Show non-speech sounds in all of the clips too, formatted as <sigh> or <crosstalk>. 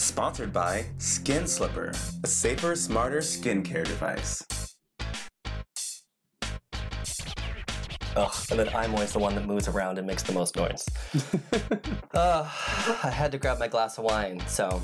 Sponsored by Skin Slipper, a safer, smarter skincare device. Ugh, and then I'm always the one that moves around and makes the most noise. <laughs> uh, I had to grab my glass of wine, so.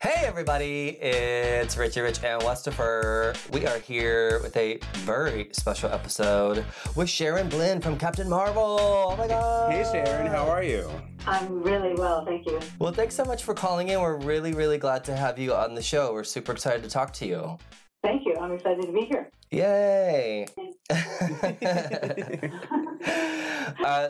Hey everybody, it's Richie Rich and Westifer. We are here with a very special episode with Sharon Blynn from Captain Marvel. Oh my god. Hey Sharon, how are you? I'm really well, thank you. Well, thanks so much for calling in. We're really, really glad to have you on the show. We're super excited to talk to you. Thank you. I'm excited to be here. Yay! <laughs> <laughs>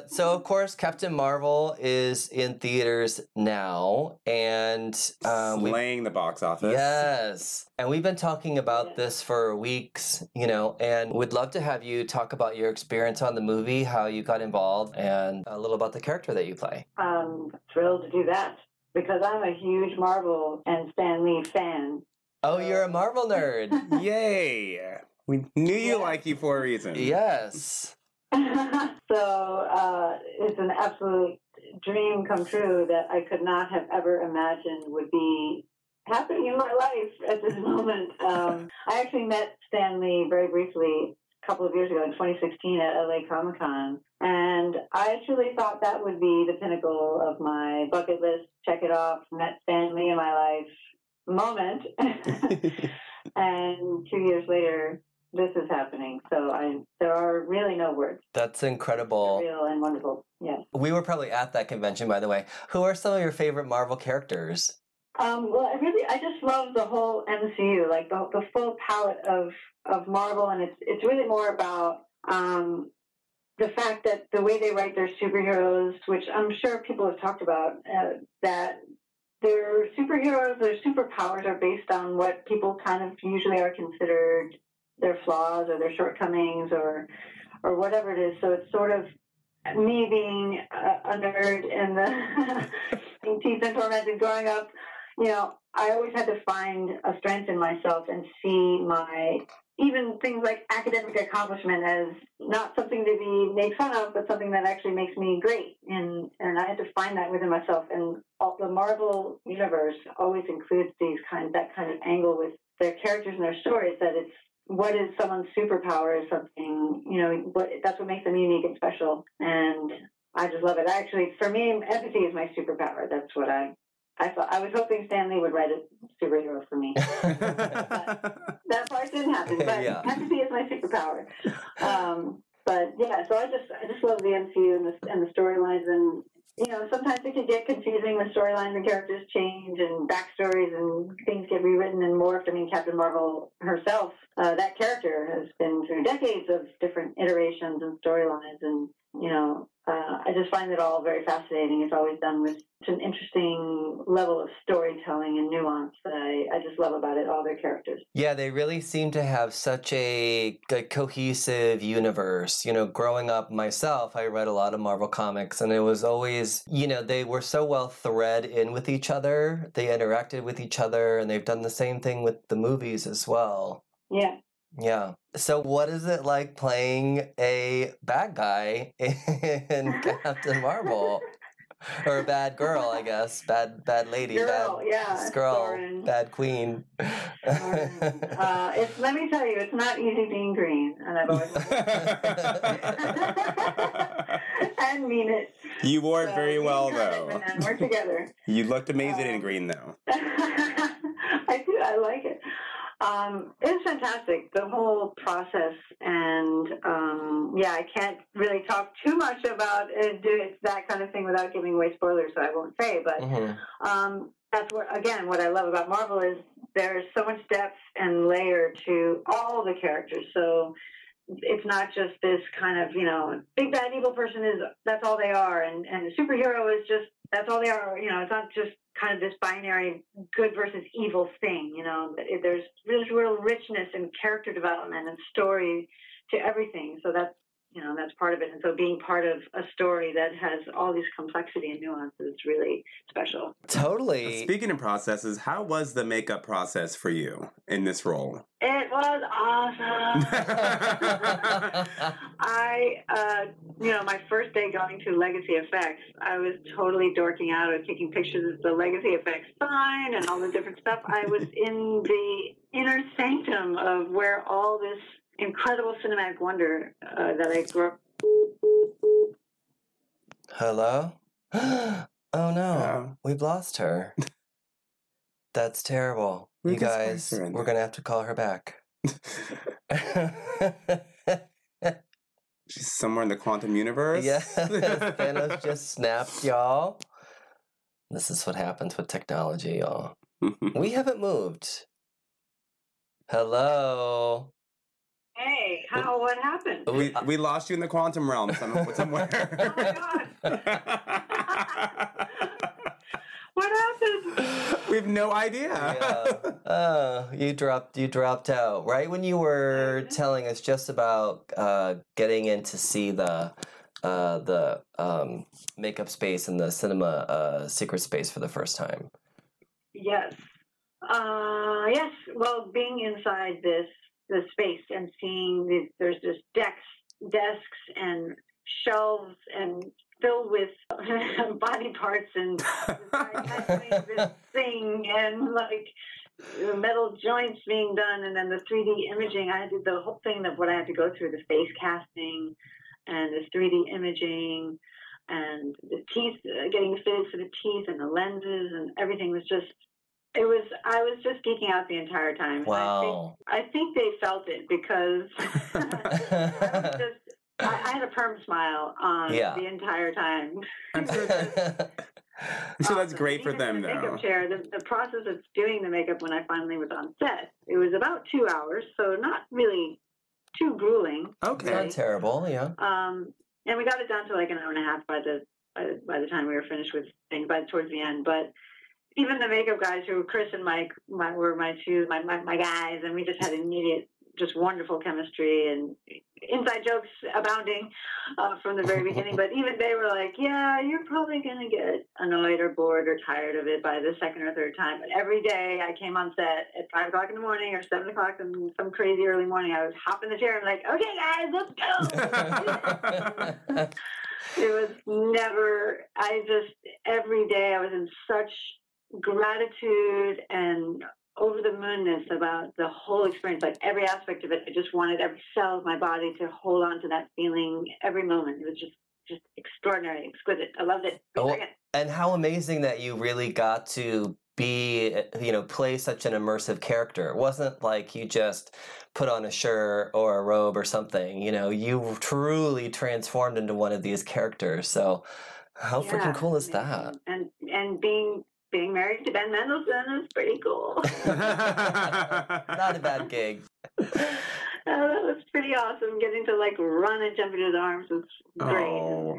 uh, so, of course, Captain Marvel is in theaters now, and um, we- Slaying the box office. yes, and we've been talking about this for weeks, you know, and would love to have you talk about your experience on the movie, how you got involved, and a little about the character that you play. I'm thrilled to do that because I'm a huge Marvel and Stan Lee fan. Oh, you're a Marvel nerd. <laughs> Yay! We knew you Yeah. like you for a reason. yes. <laughs> so uh, it's an absolute dream come true that I could not have ever imagined would be happening in my life at this <laughs> moment. Um, I actually met Stan Lee very briefly a couple of years ago in 2016 at LA Comic Con. And I truly thought that would be the pinnacle of my bucket list. Check it off, met Stan Lee in my life moment. <laughs> and two years later, this is happening. So I, there are really no words. That's incredible. Real and wonderful. Yes. We were probably at that convention, by the way. Who are some of your favorite Marvel characters? Um, well, I really, I just love the whole MCU, like the the full palette of of Marvel, and it's it's really more about um, the fact that the way they write their superheroes, which I'm sure people have talked about, uh, that their superheroes, their superpowers are based on what people kind of usually are considered their flaws or their shortcomings or or whatever it is. So it's sort of me being a, a nerd and the <laughs> being teased and tormented growing up you know, I always had to find a strength in myself and see my even things like academic accomplishment as not something to be made fun of, but something that actually makes me great. And and I had to find that within myself. And all, the Marvel universe always includes these kind that kind of angle with their characters and their stories. That it's what is someone's superpower is something you know what that's what makes them unique and special. And I just love it. Actually, for me, empathy is my superpower. That's what I I thought I was hoping Stan Lee would write a superhero for me. <laughs> That part didn't happen, but Yeah. empathy is my superpower. Um, but yeah, so I just I just love the MCU and the and the storylines, and you know sometimes it can get confusing when storylines and characters change and backstories and things get rewritten and morphed. I mean, Captain Marvel herself, uh, that character has been through decades of different iterations and storylines, and you know uh, I just find it all very fascinating. It's always done with such an interesting level of storytelling and nuance that I, I just love about it, all their characters. Yeah, they really seem to have such a, a cohesive universe. You know, growing up myself, I read a lot of Marvel comics, and it was always, you know, they were so well thread in with each other. They interacted with each other, and they've done the same thing with the movies as well. Yeah. Yeah. So, what is it like playing a bad guy in <laughs> Captain Marvel? Or a bad girl, I <laughs> guess. Bad, bad lady. Girl, bad yeah. girl. Soren. Bad queen. <laughs> Uh, it's, let me tell you, it's not easy being green, and I've always and mean it. you wore it So, very well, we got it, though. man. We're together. You looked amazing in Um, green, though. I do. I like it. Um, it's fantastic, the whole process, and um, yeah, I can't really talk too much about it, do it, that kind of thing without giving away spoilers, so I won't say. But Mhm. um, that's what again what I love about Marvel is there's so much depth and layer to all the characters. So it's not just this kind of you know big bad evil person is that's all they are, and and the superhero is just that's all they are. You know, it's not just kind of this binary good versus evil thing. You know, there's there's real richness and character development and story to everything. So that's you know that's part of it. And so being part of a story that has all these complexity and nuances is really special. Totally. Speaking of processes, how was the makeup process for you in this role? It was awesome. <laughs> I, uh, you know, my first day going to Legacy Effects, I was totally dorking out. I was taking pictures of the Legacy Effects sign and all the different stuff. I was in the inner sanctum of where all this incredible cinematic wonder uh, that I grew up. Hello? <gasps> oh no, Oh. we've lost her. <laughs> That's terrible. We you guys, splice her in we're gonna have to call her back. <laughs> She's somewhere in the quantum universe. Yeah. <laughs> Thanos just snapped, y'all. This is what happens with technology, y'all. We haven't moved. Hello. Hey, how? What happened? we, we lost you in the quantum realm some, somewhere. <laughs> Oh my god! What happened? <laughs> we have no idea. yeah. Oh, you dropped you dropped out right when you were Mhm. telling us just about uh, getting in to see the uh, the um, makeup space and the cinema uh, secret space for the first time. Yes. Uh, yes. Well, being inside this the space and seeing these, there's just decks, desks, and shelves, and filled with <laughs> body parts and <laughs> this thing and like metal joints being done, and then the 3D imaging. I did the whole thing of what I had to go through: the face casting and this 3D imaging. And the teeth, uh, getting fitted for the teeth and the lenses and everything was just it was I was just geeking out the entire time. And I think, Wow. I think they felt it because <laughs> I just I, I had a perm smile on Yeah. the entire time. I'm sure, that, I'm sure that's Awesome. great for them, the though. makeup chair, the, the process of doing the makeup when I finally was on set, it was about two hours, so not really too grueling. Okay. Not terrible, yeah. Um, and we got it down to like an hour and a half by the by, by the time we were finished with things by towards the end. But even the makeup guys, who were Chris and Mike, my, were my two my, my my guys, and we just had immediate, just wonderful chemistry and inside jokes abounding uh, from the very beginning. But even they were like, "Yeah, you're probably gonna get annoyed or bored or tired of it by the second or third time." But every day I came on set at five o'clock in the morning or seven o'clock in some crazy early morning, I would hop in the chair and like, "Okay, guys, let's go." <laughs> it was never i just every day i was in such gratitude and over the moonness about the whole experience like every aspect of it i just wanted every cell of my body to hold on to that feeling every moment it was just just extraordinary exquisite i loved it Oh, And how amazing that you really got to be, you know, play such an immersive character. It wasn't like you just put on a shirt or a robe or something. You know, you truly transformed into one of these characters. So, how Yeah, freaking cool is that? and and being being married to ben mendelsohn is pretty cool <laughs> <laughs> Not a bad gig. <laughs> Oh, that was pretty awesome. Getting to like run and jump into his arms was great. Oh.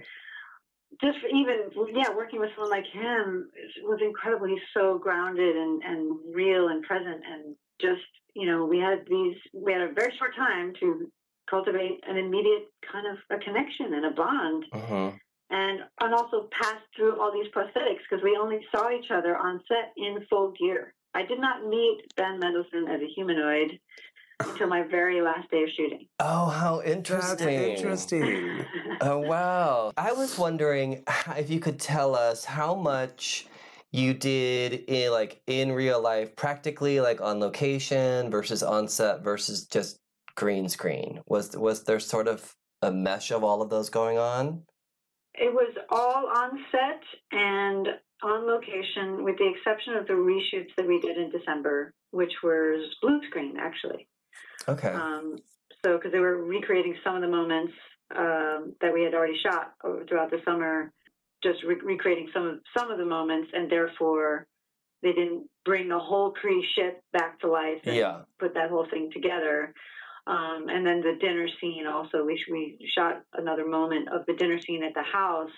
Just even yeah, working with someone like him was incredible. He's so grounded and and real and present, and just you know we had these we had a very short time to cultivate an immediate kind of a connection and a bond, hmm and and also passed through all these prosthetics because we only saw each other on set in full gear. I did not meet Ben Mendelsohn as a humanoid until my very last day of shooting. Oh, how That's interesting. interesting. <laughs> Oh, wow. I was wondering if you could tell us how much you did in like in real life practically like on location versus on set versus just green screen was was there sort of a mesh of all of those going on It was all on set and on location, with the exception of the reshoots that we did in December, which was blue screen actually. okay Um, so, because they were recreating some of the moments um, that we had already shot throughout the summer, just re- recreating some of some of the moments, and therefore they didn't bring the whole Kree ship back to life and yeah put that whole thing together. Um, and then the dinner scene also, we we shot another moment of the dinner scene at the house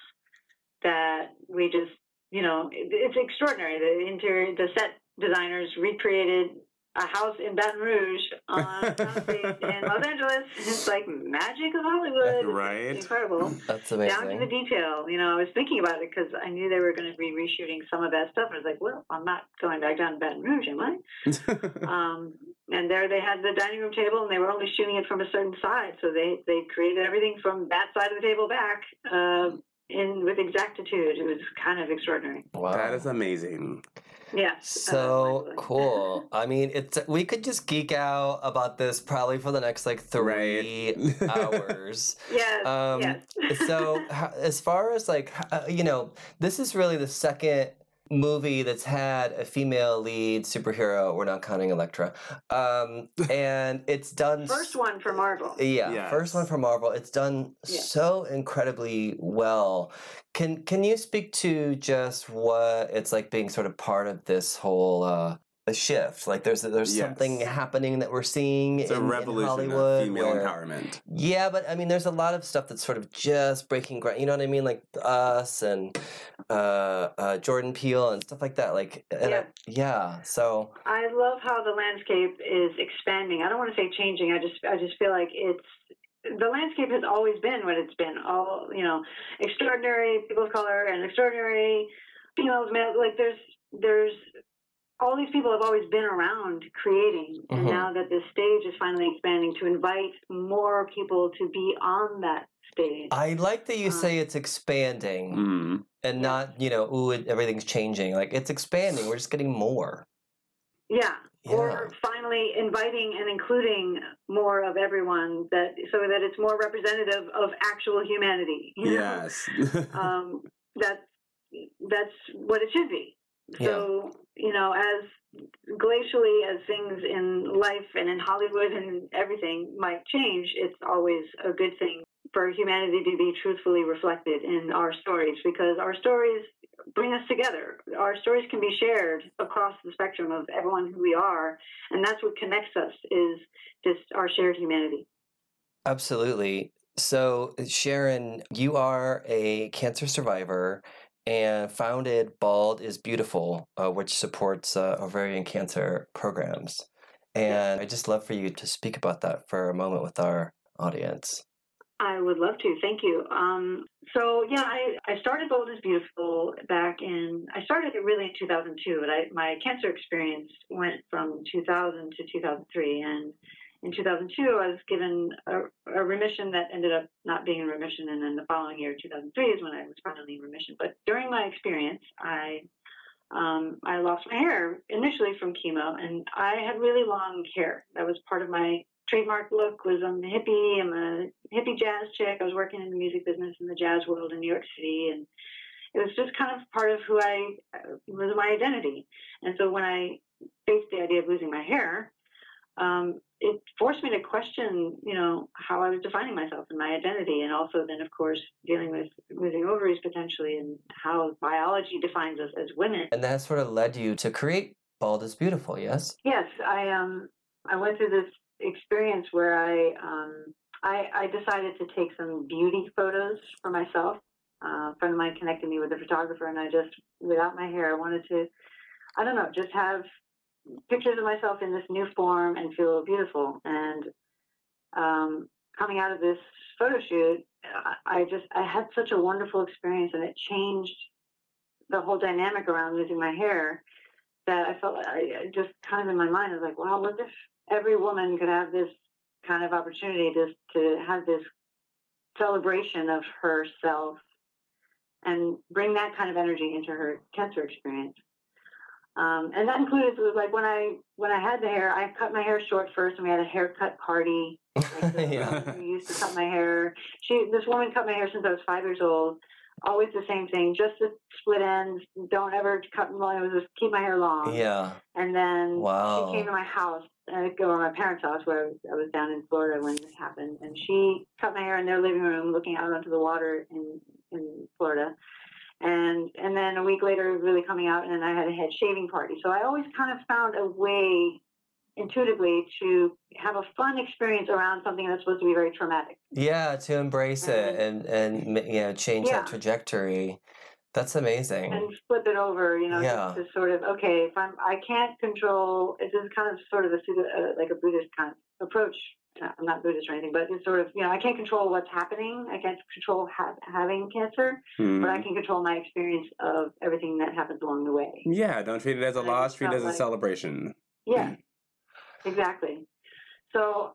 that we just, you know, it, it's extraordinary. The interior, the set designers recreated a house in Baton Rouge on Soundstage in Los Angeles. <laughs> It's like magic of Hollywood. Right. It's incredible. That's amazing. Down to the detail. You know, I was thinking about it because I knew they were going to be reshooting some of that stuff. I was like, well, I'm not going back down to Baton Rouge, am I? <laughs> Um, and there they had the dining room table, and they were only shooting it from a certain side, so they they created everything from that side of the table back uh, in with exactitude. It was kind of extraordinary. Wow. that is amazing. Yes. So uh, cool. <laughs> I mean, it's we could just geek out about this probably for the next like three Right. <laughs> hours. yes. Um, yes. so <laughs> as far as like uh, you know, this is really the second movie that's had a female lead superhero. We're not counting Elektra, um, <laughs> and it's done. First one for Marvel. Yeah, first one for Marvel. It's done Yeah. so incredibly well. Can can you speak to just what it's like being sort of part of this whole uh a shift? Like there's there's something happening that we're seeing It's in, a in revolution Hollywood. of female where- empowerment. yeah, but I mean, there's a lot of stuff that's sort of just breaking ground. You know what I mean? Like us and uh, uh, Jordan Peele and stuff like that. Like, and I- yeah. So I love how the landscape is expanding. I don't want to say changing. I just I just feel like it's the landscape has always been what it's been. All you know, extraordinary people of color and extraordinary females, male. Like there's there's all these people have always been around creating, and Mhm. now that this stage is finally expanding to invite more people to be on that stage. I like that you Uh, say it's expanding Mm. and not, you know, ooh, it, everything's changing. Like it's expanding. We're just getting more. Yeah. Yeah. Or finally inviting and including more of everyone that so that it's more representative of actual humanity. you? Yes. <laughs> Um, that that's what it should be. So, you know, as glacially as things in life and in Hollywood and everything might change, it's always a good thing for humanity to be truthfully reflected in our stories because our stories bring us together. Our stories can be shared across the spectrum of everyone who we are, and that's what connects us is just our shared humanity. Absolutely. So, Sharon, you are a cancer survivor and founded Bald is Beautiful, uh, which supports uh, ovarian cancer programs. And I'd just love for you to speak about that for a moment with our audience. I would love to. Thank you. Um, so yeah, I, I started Bald is Beautiful back in. I started it really in 2002, but I, my cancer experience went from 2000 to 2003, and in 2002 I was given a, a remission that ended up not being in remission, and then the following year, 2003, is when I was finally in remission. But during my experience, I um, I lost my hair initially from chemo, and I had really long hair. That was part of my trademark look was I'm a hippie. I'm a hippie jazz chick. I was working in the music business in the jazz world in New York City, and it was just kind of part of who I uh, was my identity. And so when I faced the idea of losing my hair, um, it forced me to question, you know, how I was defining myself and my identity, and also then, of course, dealing with losing ovaries potentially and how biology defines us as women. And that sort of led you to create Bald is Beautiful, yes? Yes, I um I went through this experience where I um I, I decided to take some beauty photos for myself. Uh, a friend of mine connected me with a photographer, and I just without my hair, I wanted to I don't know, just have pictures of myself in this new form and feel beautiful. And um, coming out of this photo shoot, I just I had such a wonderful experience, and it changed the whole dynamic around losing my hair that I felt I, I just kind of in my mind I was like, wow, what if every woman could have this kind of opportunity to to have this celebration of herself and bring that kind of energy into her cancer experience. Um, and that included was like when I when I had the hair, I cut my hair short first, and we had a haircut party. <laughs> Like yeah. who used to cut my hair. She this woman cut my hair since I was five years old. Always the same thing, just the split ends. Don't ever cut long. It was just keep my hair long. Yeah. And then Wow. she came to my house, uh, go to my parents' house where I was, I was down in Florida when this happened, and she cut my hair in their living room, looking out onto the water in in Florida. And and then a week later, really coming out, and I had a head shaving party. So I always kind of found a way, intuitively, to have a fun experience around something that's supposed to be very traumatic. Yeah, to embrace it and and you know change Yeah. that trajectory. That's amazing. and flip it over, you know, Yeah. to, to sort of okay, if I'm I can't control. This is kind of sort of a uh, like a Buddhist kind of approach. Uh, I'm not Buddhist or anything, but it's sort of you know I can't control what's happening. I can't control ha- having cancer, Hmm. but I can control my experience of everything that happens along the way. Yeah, don't treat it as a And loss, treat it as a like- celebration. Yeah, exactly. So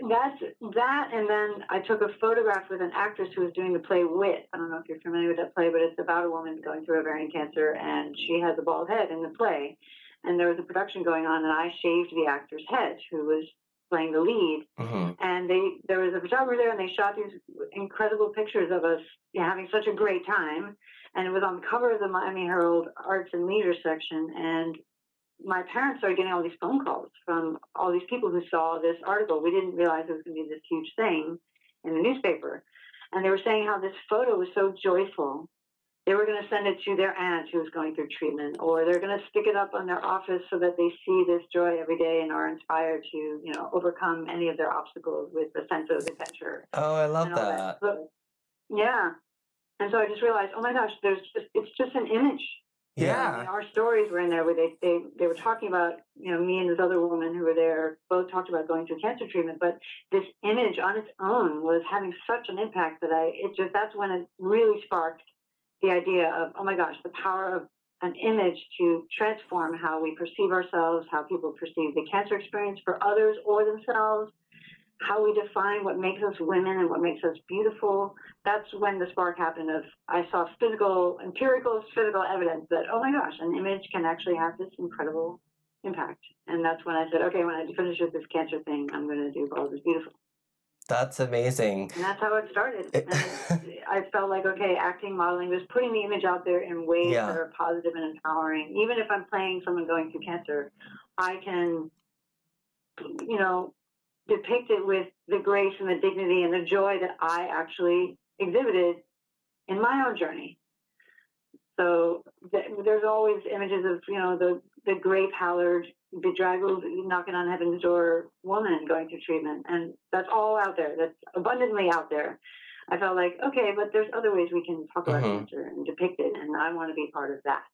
that's that, and then I took a photograph with an actress who was doing the play Wit. I don't know if you're familiar with that play, but it's about a woman going through ovarian cancer, and she has a bald head in the play. And there was a production going on, and I shaved the actor's head, who was playing the lead. hmm And they there was a photographer there, and they shot these incredible pictures of us you know, having such a great time. And it was on the cover of the Miami Herald Arts and Leisure section, and my parents started getting all these phone calls from all these people who saw this article. We didn't realize it was going to be this huge thing in the newspaper. And they were saying how this photo was so joyful. They were going to send it to their aunt who was going through treatment, or they're going to stick it up on their office so that they see this joy every day and are inspired to, you know, overcome any of their obstacles with a sense of adventure Oh, I love that. So- yeah. And so I just realized, oh my gosh, there's just it's just an image. Yeah. I mean, our stories were in there where they, they they were talking about you know me and this other woman who were there both talked about going through cancer treatment, but this image on its own was having such an impact that I it just that's when it really sparked the idea of oh my gosh the power of an image to transform how we perceive ourselves, how people perceive the cancer experience for others or themselves, how we define what makes us women and what makes us beautiful. That's when the spark happened of I saw physical, empirical physical evidence that, oh my gosh, an image can actually have this incredible impact. And that's when I said, okay, when I finish with this cancer thing, I'm going to do all this Beautiful. That's amazing. And that's how it started. Eh. It- I felt like, okay, acting, modeling, was putting the image out there in ways Yeah. that are positive and empowering. Even if I'm playing someone going through cancer, I can, you know, depict it with the grace and the dignity and the joy that I actually exhibited in my own journey. So th- there's always images of, you know, the, the gray pallid, bedraggled, knocking on heaven's door woman going through treatment. And that's all out there. That's abundantly out there. I felt like, okay, but there's other ways we can talk about Mhm. cancer and depict it. And I want to be part of that.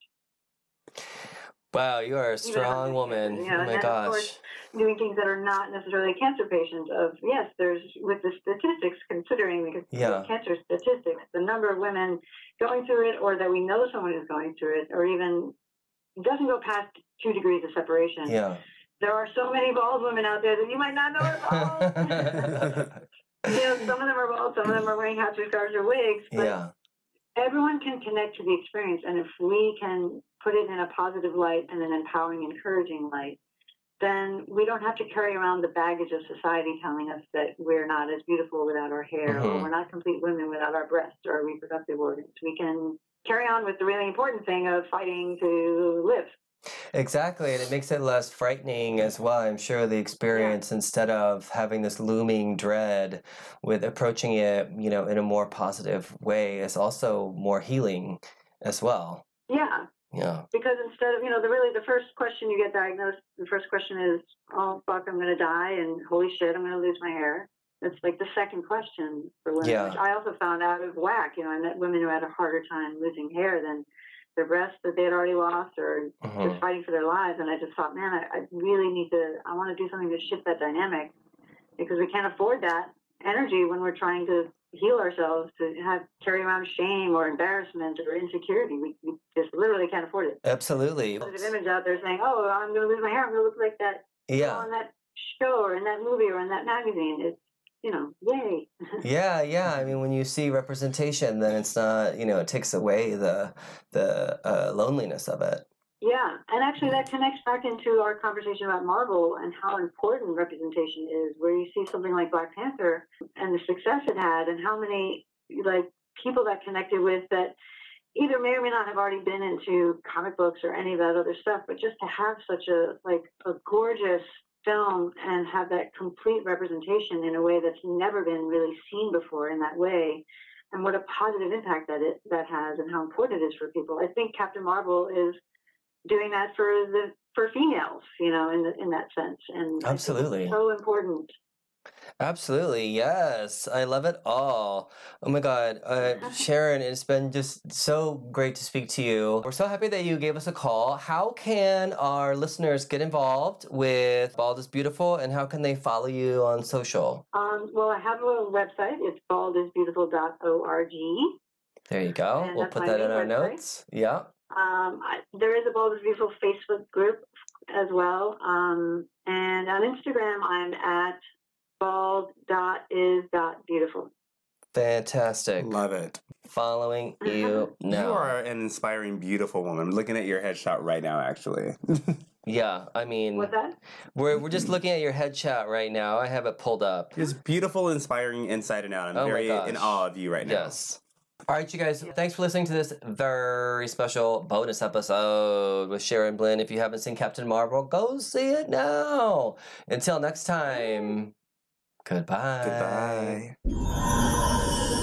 Wow, you are a strong on- woman. oh my gosh. course, doing things that are not necessarily cancer patients of yes there's with the statistics considering the Yeah. cancer statistics the number of women going through it or that we know someone who's going through it or even doesn't go past two degrees of separation Yeah. there are so many bald women out there that you might not know are bald <laughs> you know some of them are bald some of them are wearing hats or scarves or wigs but yeah. everyone can connect to the experience and if we can put it in a positive light and an empowering encouraging light then we don't have to carry around the baggage of society telling us that we're not as beautiful without our hair or Mhm. we're not complete women without our breasts or our reproductive organs we can carry on with the really important thing of fighting to live Exactly, and it makes it less frightening as well. I'm sure the experience, instead of having this looming dread, with approaching it, you know, in a more positive way, is also more healing as well. yeah Yeah, because instead of you know the really the first question you get diagnosed the first question is oh fuck i'm going to die and holy shit i'm going to lose my hair that's like the second question for women Yeah. which i also found out of whack you know i met women who had a harder time losing hair than their breasts that they had already lost or Mhm. just fighting for their lives and i just thought man i, I really need to i want to do something to shift that dynamic because we can't afford that energy when we're trying to heal ourselves to have carry around shame or embarrassment or insecurity we, we just literally can't afford it absolutely. positive image out there saying, "Oh, I'm going to lose my hair. I'm going to look like that Yeah, on that show or in that movie or in that magazine." It's you know, yay. <laughs> yeah, yeah. I mean, when you see representation, then it's not, you know, it takes away the the uh, loneliness of it. yeah, and actually that connects back into our conversation about Marvel and how important representation is. Where you see something like Black Panther and the success it had, and how many like people that connected with that either may or may not have already been into comic books or any of that other stuff, but just to have such a like a gorgeous film and have that complete representation in a way that's never been really seen before in that way, and what a positive impact that it that has, and how important it is for people. I think Captain Marvel is doing that for the for females, you know, in the, in that sense, and Absolutely. so important. Absolutely, yes. I love it all. Oh my God. Uh, Sharon, it's been just so great to speak to you. We're so happy that you gave us a call. How can our listeners get involved with Bald is Beautiful and how can they follow you on social? Um, well, I have a website. It's baldisbeautiful.org. There you go. And we'll put that in our website. notes. Yeah. Um, I, there is a Bald is Beautiful Facebook group as well. Um, and on Instagram, I'm at bald.is.beautiful. Fantastic. Love it. Following you now. You are an inspiring, beautiful woman. I'm looking at your headshot right now, actually. <laughs> Yeah, I mean, What's that? we're, we're just looking at your headshot right now. I have it pulled up. It's beautiful, inspiring inside and out. I'm Oh very in awe of you right now. Yes. All right, you guys, thanks for listening to this very special bonus episode with Sharon Blynn. If you haven't seen Captain Marvel, go see it now. Until next time, goodbye. Goodbye.